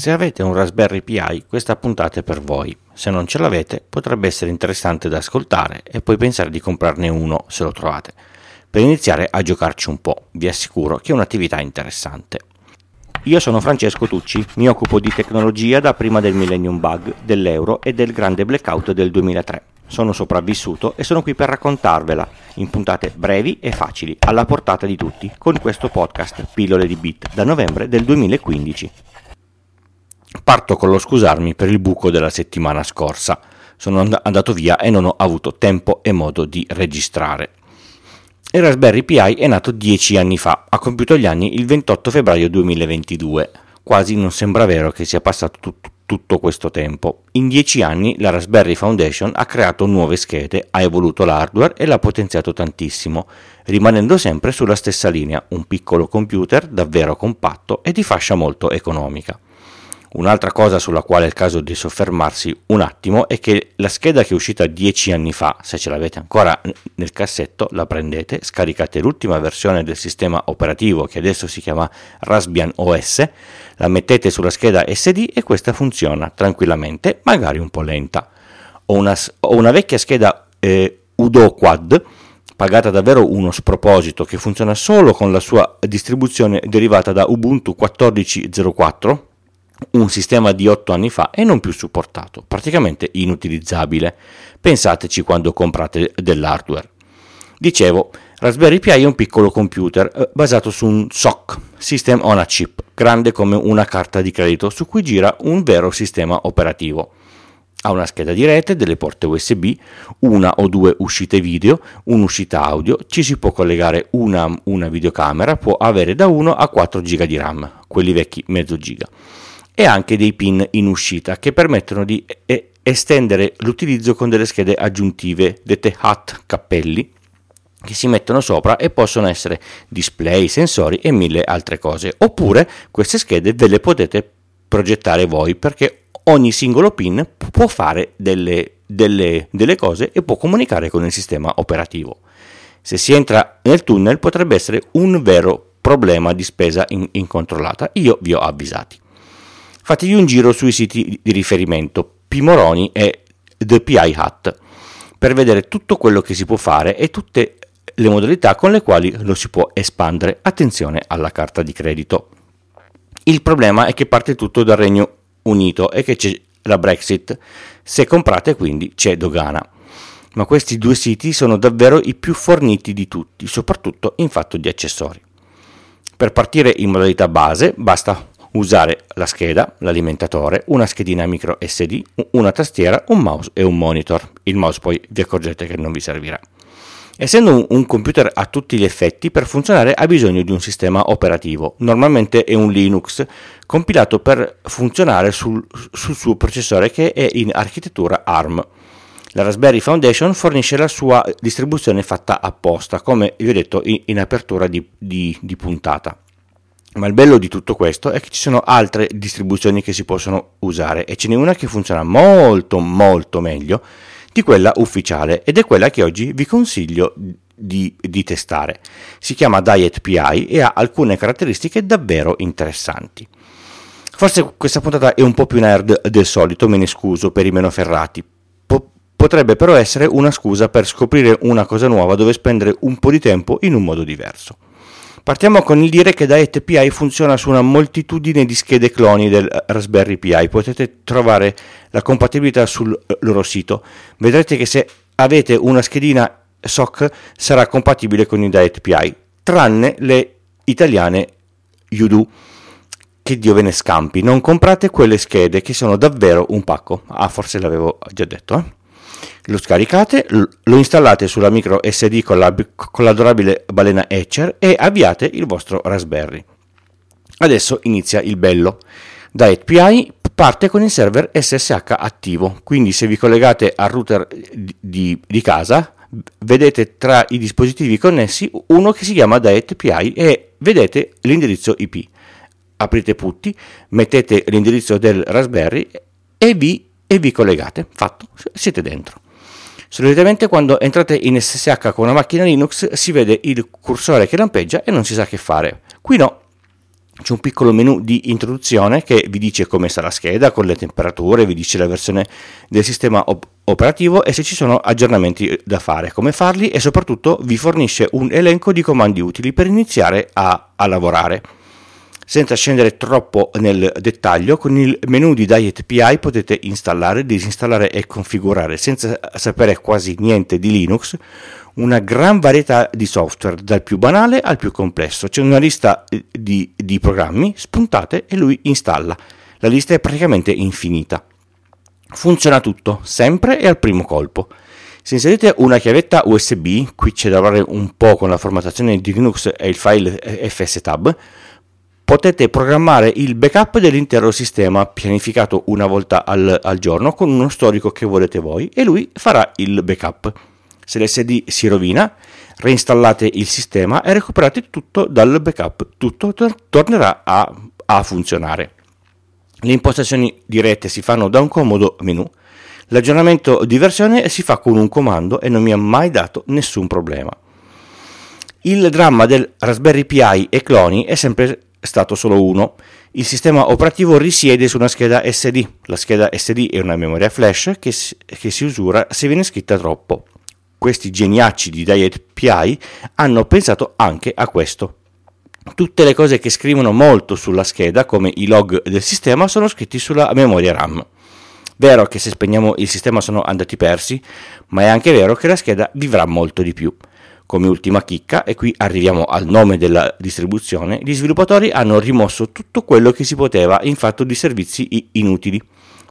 Se avete un Raspberry Pi, questa puntata è per voi. Se non ce l'avete, potrebbe essere interessante da ascoltare e poi pensare di comprarne uno se lo trovate. Per iniziare a giocarci un po', vi assicuro che è un'attività interessante. Io sono Francesco Tucci, mi occupo di tecnologia da prima del Millennium Bug, dell'euro e del grande blackout del 2003. Sono sopravvissuto e sono qui per raccontarvela in puntate brevi e facili, alla portata di tutti, con questo podcast Pillole di Bit da novembre del 2015. Parto con lo scusarmi per il buco della settimana scorsa. Sono andato via e non ho avuto tempo e modo di registrare. Il Raspberry Pi è nato dieci anni fa, ha compiuto gli anni il 28 febbraio 2022. Quasi non sembra vero che sia passato tutto, tutto questo tempo. In dieci anni la Raspberry Foundation ha creato nuove schede, ha evoluto l'hardware e l'ha potenziato tantissimo, rimanendo sempre sulla stessa linea, un piccolo computer davvero compatto e di fascia molto economica. Un'altra cosa sulla quale è il caso di soffermarsi un attimo è che la scheda che è uscita dieci anni fa, se ce l'avete ancora nel cassetto, la prendete, scaricate l'ultima versione del sistema operativo che adesso si chiama Raspbian OS, la mettete sulla scheda SD e questa funziona tranquillamente, magari un po' lenta. Ho una, ho una vecchia scheda eh, Udo Quad pagata davvero uno sproposito che funziona solo con la sua distribuzione derivata da Ubuntu 14.04 un sistema di 8 anni fa e non più supportato, praticamente inutilizzabile. Pensateci quando comprate dell'hardware. Dicevo, Raspberry Pi è un piccolo computer eh, basato su un SOC, System on a Chip, grande come una carta di credito su cui gira un vero sistema operativo. Ha una scheda di rete, delle porte USB, una o due uscite video, un'uscita audio, ci si può collegare una, una videocamera, può avere da 1 a 4 GB di RAM, quelli vecchi mezzo giga e anche dei pin in uscita che permettono di estendere l'utilizzo con delle schede aggiuntive dette HAT cappelli che si mettono sopra e possono essere display, sensori e mille altre cose. Oppure queste schede ve le potete progettare voi perché ogni singolo pin può fare delle, delle, delle cose e può comunicare con il sistema operativo. Se si entra nel tunnel potrebbe essere un vero problema di spesa in- incontrollata. Io vi ho avvisati fatevi un giro sui siti di riferimento Pimoroni e The PI Hut per vedere tutto quello che si può fare e tutte le modalità con le quali lo si può espandere. Attenzione alla carta di credito. Il problema è che parte tutto dal Regno Unito e che c'è la Brexit. Se comprate quindi c'è dogana. Ma questi due siti sono davvero i più forniti di tutti, soprattutto in fatto di accessori. Per partire in modalità base basta usare la scheda, l'alimentatore, una schedina micro SD, una tastiera, un mouse e un monitor. Il mouse poi vi accorgete che non vi servirà. Essendo un computer a tutti gli effetti, per funzionare ha bisogno di un sistema operativo. Normalmente è un Linux compilato per funzionare sul, sul suo processore che è in architettura ARM. La Raspberry Foundation fornisce la sua distribuzione fatta apposta, come vi ho detto in, in apertura di, di, di puntata. Ma il bello di tutto questo è che ci sono altre distribuzioni che si possono usare e ce n'è una che funziona molto molto meglio di quella ufficiale ed è quella che oggi vi consiglio di, di testare. Si chiama Diet PI e ha alcune caratteristiche davvero interessanti. Forse questa puntata è un po' più nerd del solito, me ne scuso per i meno ferrati. Po- potrebbe però essere una scusa per scoprire una cosa nuova dove spendere un po' di tempo in un modo diverso. Partiamo con il dire che Diet PI funziona su una moltitudine di schede cloni del Raspberry Pi. Potete trovare la compatibilità sul loro sito. Vedrete che se avete una schedina SOC sarà compatibile con il Diet PI, tranne le italiane Udo. Che Dio ve ne scampi, non comprate quelle schede che sono davvero un pacco. Ah, forse l'avevo già detto, eh? Lo scaricate, lo installate sulla micro SD con, la, con l'adorabile balena Etcher e avviate il vostro Raspberry. Adesso inizia il bello. Da API parte con il server SSH attivo, quindi se vi collegate al router di, di, casa vedete tra i dispositivi connessi uno che si chiama Diet API e vedete l'indirizzo IP. Aprite Putti, mettete l'indirizzo del Raspberry e vi, e vi collegate. Fatto, siete dentro. Solitamente quando entrate in SSH con una macchina Linux si vede il cursore che lampeggia e non si sa che fare. Qui no. c'è un piccolo menu di introduzione che vi dice come sta la scheda con le temperature, vi dice la versione del sistema op- operativo e se ci sono aggiornamenti da fare, come farli e soprattutto vi fornisce un elenco di comandi utili per iniziare a, a lavorare. Senza scendere troppo nel dettaglio, con il menu di Diet PI potete installare, disinstallare e configurare senza sapere quasi niente di Linux una gran varietà di software, dal più banale al più complesso. C'è una lista eh, di, di programmi, spuntate e lui installa. La lista è praticamente infinita. Funziona tutto, sempre e al primo colpo. Se inserite una chiavetta USB, qui c'è da lavorare un po' con la formattazione di Linux e il file fstab, potete programmare il backup dell'intero sistema pianificato una volta al, al, giorno con uno storico che volete voi e lui farà il backup. Se l'SD si rovina, reinstallate il sistema e recuperate tutto dal backup, tutto tor- tornerà a, a funzionare. Le impostazioni dirette si fanno da un comodo menu, l'aggiornamento di versione si fa con un comando e non mi ha mai dato nessun problema. Il dramma del Raspberry Pi e cloni è sempre stato solo uno. Il sistema operativo risiede su una scheda SD. La scheda SD è una memoria flash che si, che si usura se viene scritta troppo. Questi geniacci di Diet PI hanno pensato anche a questo. Tutte le cose che scrivono molto sulla scheda, come i log del sistema, sono scritti sulla memoria RAM. Vero che se spegniamo il sistema sono andati persi, ma è anche vero che la scheda vivrà molto di più. Come ultima chicca, e qui arriviamo al nome della distribuzione, gli sviluppatori hanno rimosso tutto quello che si poteva in fatto di servizi inutili,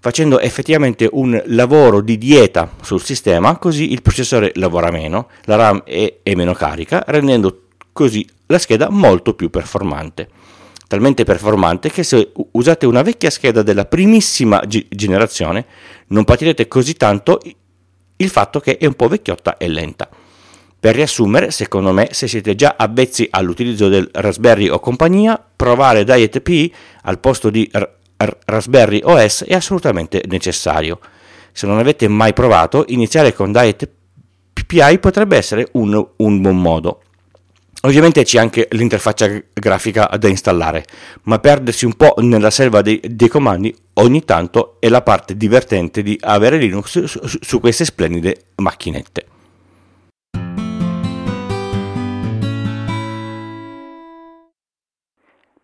facendo effettivamente un lavoro di dieta sul sistema, così il processore lavora meno, la RAM è, è meno carica, rendendo così la scheda molto più performante. Talmente performante che se usate una vecchia scheda della primissima g- generazione non patirete così tanto il fatto che è un po' vecchiotta e lenta. Per riassumere, secondo me, se siete già avvezzi all'utilizzo del Raspberry o compagnia, provare Diet P al posto di R- R- Raspberry OS è assolutamente necessario. Se non avete mai provato, iniziare con Diet PI potrebbe essere un, un buon modo. Ovviamente c'è anche l'interfaccia grafica da installare, ma perdersi un po' nella selva dei, dei comandi ogni tanto è la parte divertente di avere Linux su, su queste splendide macchinette.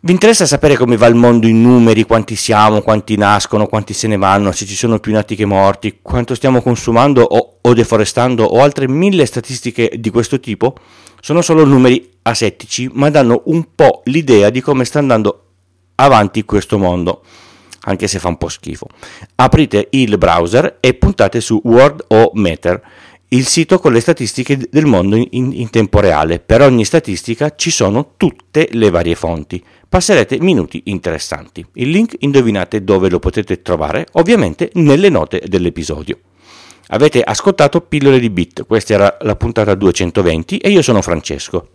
Vi interessa sapere come va il mondo in numeri, quanti siamo, quanti nascono, quanti se ne vanno, se ci sono più nati che morti, quanto stiamo consumando o, o deforestando o altre mille statistiche di questo tipo? Sono solo numeri asettici, ma danno un po' l'idea di come sta andando avanti questo mondo, anche se fa un po' schifo. Aprite il browser e puntate su Word o Meter il sito con le statistiche del mondo in, in, tempo reale. Per ogni statistica ci sono tutte le varie fonti. Passerete minuti interessanti. Il link indovinate dove lo potete trovare? Ovviamente nelle note dell'episodio. Avete ascoltato Pillole di Bit, questa era la puntata 220 e io sono Francesco.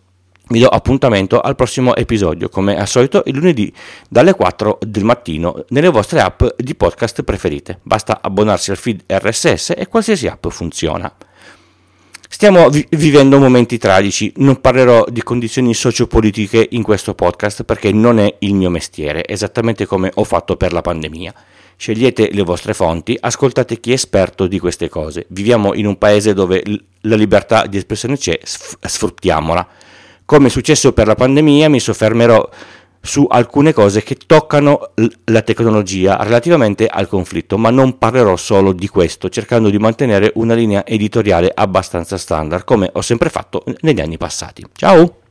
Vi do appuntamento al prossimo episodio, come al solito il lunedì dalle 4 del mattino nelle vostre app di podcast preferite. Basta abbonarsi al feed RSS e qualsiasi app funziona. Stiamo vi- vivendo momenti tragici, non parlerò di condizioni sociopolitiche in questo podcast perché non è il mio mestiere, esattamente come ho fatto per la pandemia. Scegliete le vostre fonti, ascoltate chi è esperto di queste cose. Viviamo in un paese dove la libertà di espressione c'è, sfruttiamola. Come è successo per la pandemia, mi soffermerò su alcune cose che toccano la tecnologia relativamente al conflitto, ma non parlerò solo di questo, cercando di mantenere una linea editoriale abbastanza standard, come ho sempre fatto negli anni passati. Ciao!